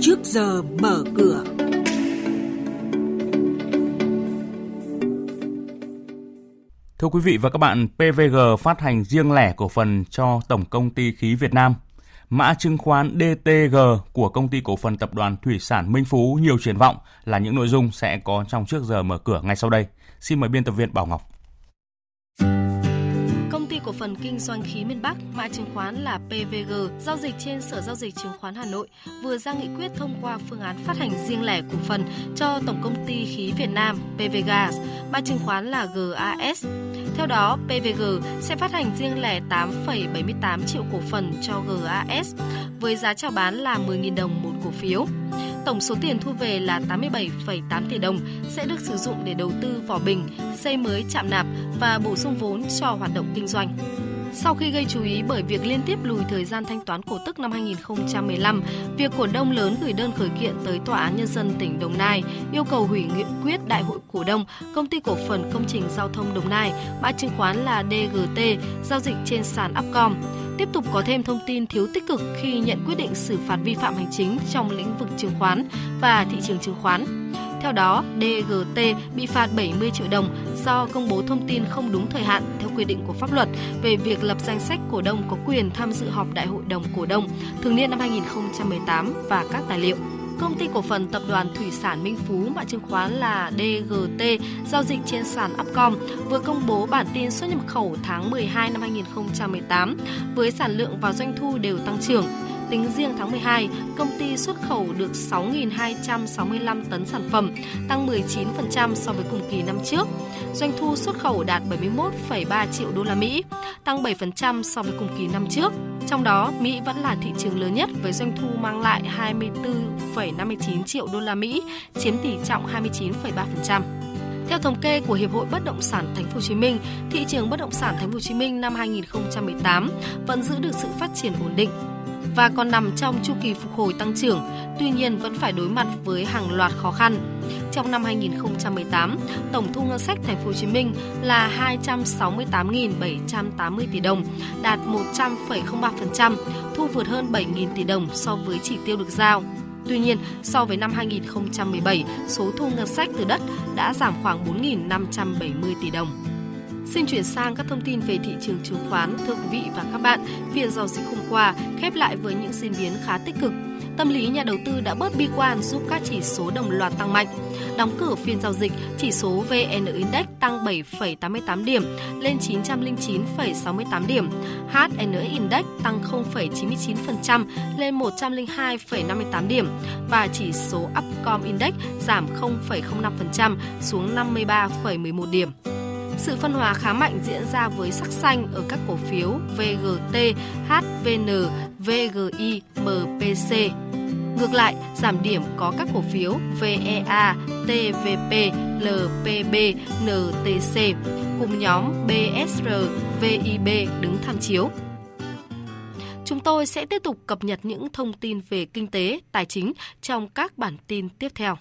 trước giờ mở cửa. Thưa quý vị và các bạn, PVG phát hành riêng lẻ cổ phần cho Tổng công ty khí Việt Nam. Mã chứng khoán DTG của công ty cổ phần tập đoàn Thủy sản Minh Phú nhiều triển vọng là những nội dung sẽ có trong trước giờ mở cửa ngay sau đây. Xin mời biên tập viên Bảo Ngọc cổ phần kinh doanh khí miền Bắc, mã chứng khoán là PVG, giao dịch trên Sở giao dịch chứng khoán Hà Nội, vừa ra nghị quyết thông qua phương án phát hành riêng lẻ cổ phần cho Tổng công ty khí Việt Nam PVGas, mã chứng khoán là GAS. Theo đó, PVG sẽ phát hành riêng lẻ 8,78 triệu cổ phần cho GAS với giá chào bán là 10.000 đồng một cổ phiếu. Tổng số tiền thu về là 87,8 tỷ đồng sẽ được sử dụng để đầu tư vỏ bình, xây mới trạm nạp và bổ sung vốn cho hoạt động kinh doanh. Sau khi gây chú ý bởi việc liên tiếp lùi thời gian thanh toán cổ tức năm 2015, việc cổ đông lớn gửi đơn khởi kiện tới Tòa án Nhân dân tỉnh Đồng Nai yêu cầu hủy nghị quyết Đại hội cổ đông Công ty cổ phần công trình giao thông Đồng Nai, mã chứng khoán là DGT, giao dịch trên sàn Upcom tiếp tục có thêm thông tin thiếu tích cực khi nhận quyết định xử phạt vi phạm hành chính trong lĩnh vực chứng khoán và thị trường chứng khoán. Theo đó, DGT bị phạt 70 triệu đồng do công bố thông tin không đúng thời hạn theo quy định của pháp luật về việc lập danh sách cổ đông có quyền tham dự họp đại hội đồng cổ đông thường niên năm 2018 và các tài liệu. Công ty cổ phần tập đoàn Thủy sản Minh Phú mã chứng khoán là DGT giao dịch trên sàn Upcom vừa công bố bản tin xuất nhập khẩu tháng 12 năm 2018 với sản lượng và doanh thu đều tăng trưởng. Tính riêng tháng 12, công ty xuất khẩu được 6.265 tấn sản phẩm, tăng 19% so với cùng kỳ năm trước. Doanh thu xuất khẩu đạt 71,3 triệu đô la Mỹ, tăng 7% so với cùng kỳ năm trước. Trong đó, Mỹ vẫn là thị trường lớn nhất với doanh thu mang lại 24,59 triệu đô la Mỹ, chiếm tỷ trọng 29,3%. Theo thống kê của Hiệp hội Bất động sản Thành phố Hồ Chí Minh, thị trường bất động sản Thành phố Hồ Chí Minh năm 2018 vẫn giữ được sự phát triển ổn định và còn nằm trong chu kỳ phục hồi tăng trưởng, tuy nhiên vẫn phải đối mặt với hàng loạt khó khăn. Trong năm 2018, tổng thu ngân sách thành phố Hồ Chí Minh là 268.780 tỷ đồng, đạt 100,03%, thu vượt hơn 7.000 tỷ đồng so với chỉ tiêu được giao. Tuy nhiên, so với năm 2017, số thu ngân sách từ đất đã giảm khoảng 4.570 tỷ đồng. Xin chuyển sang các thông tin về thị trường chứng khoán. Thưa quý vị và các bạn, phiên giao dịch hôm qua khép lại với những diễn biến khá tích cực. Tâm lý nhà đầu tư đã bớt bi quan giúp các chỉ số đồng loạt tăng mạnh. Đóng cửa phiên giao dịch, chỉ số VN Index tăng 7,88 điểm lên 909,68 điểm. HN Index tăng 0,99% lên 102,58 điểm và chỉ số Upcom Index giảm 0,05% xuống 53,11 điểm. Sự phân hóa khá mạnh diễn ra với sắc xanh ở các cổ phiếu VGT, HVN, VGI, MPC. Ngược lại, giảm điểm có các cổ phiếu VEA, TVP, LPB, NTC cùng nhóm BSR, VIB đứng tham chiếu. Chúng tôi sẽ tiếp tục cập nhật những thông tin về kinh tế, tài chính trong các bản tin tiếp theo.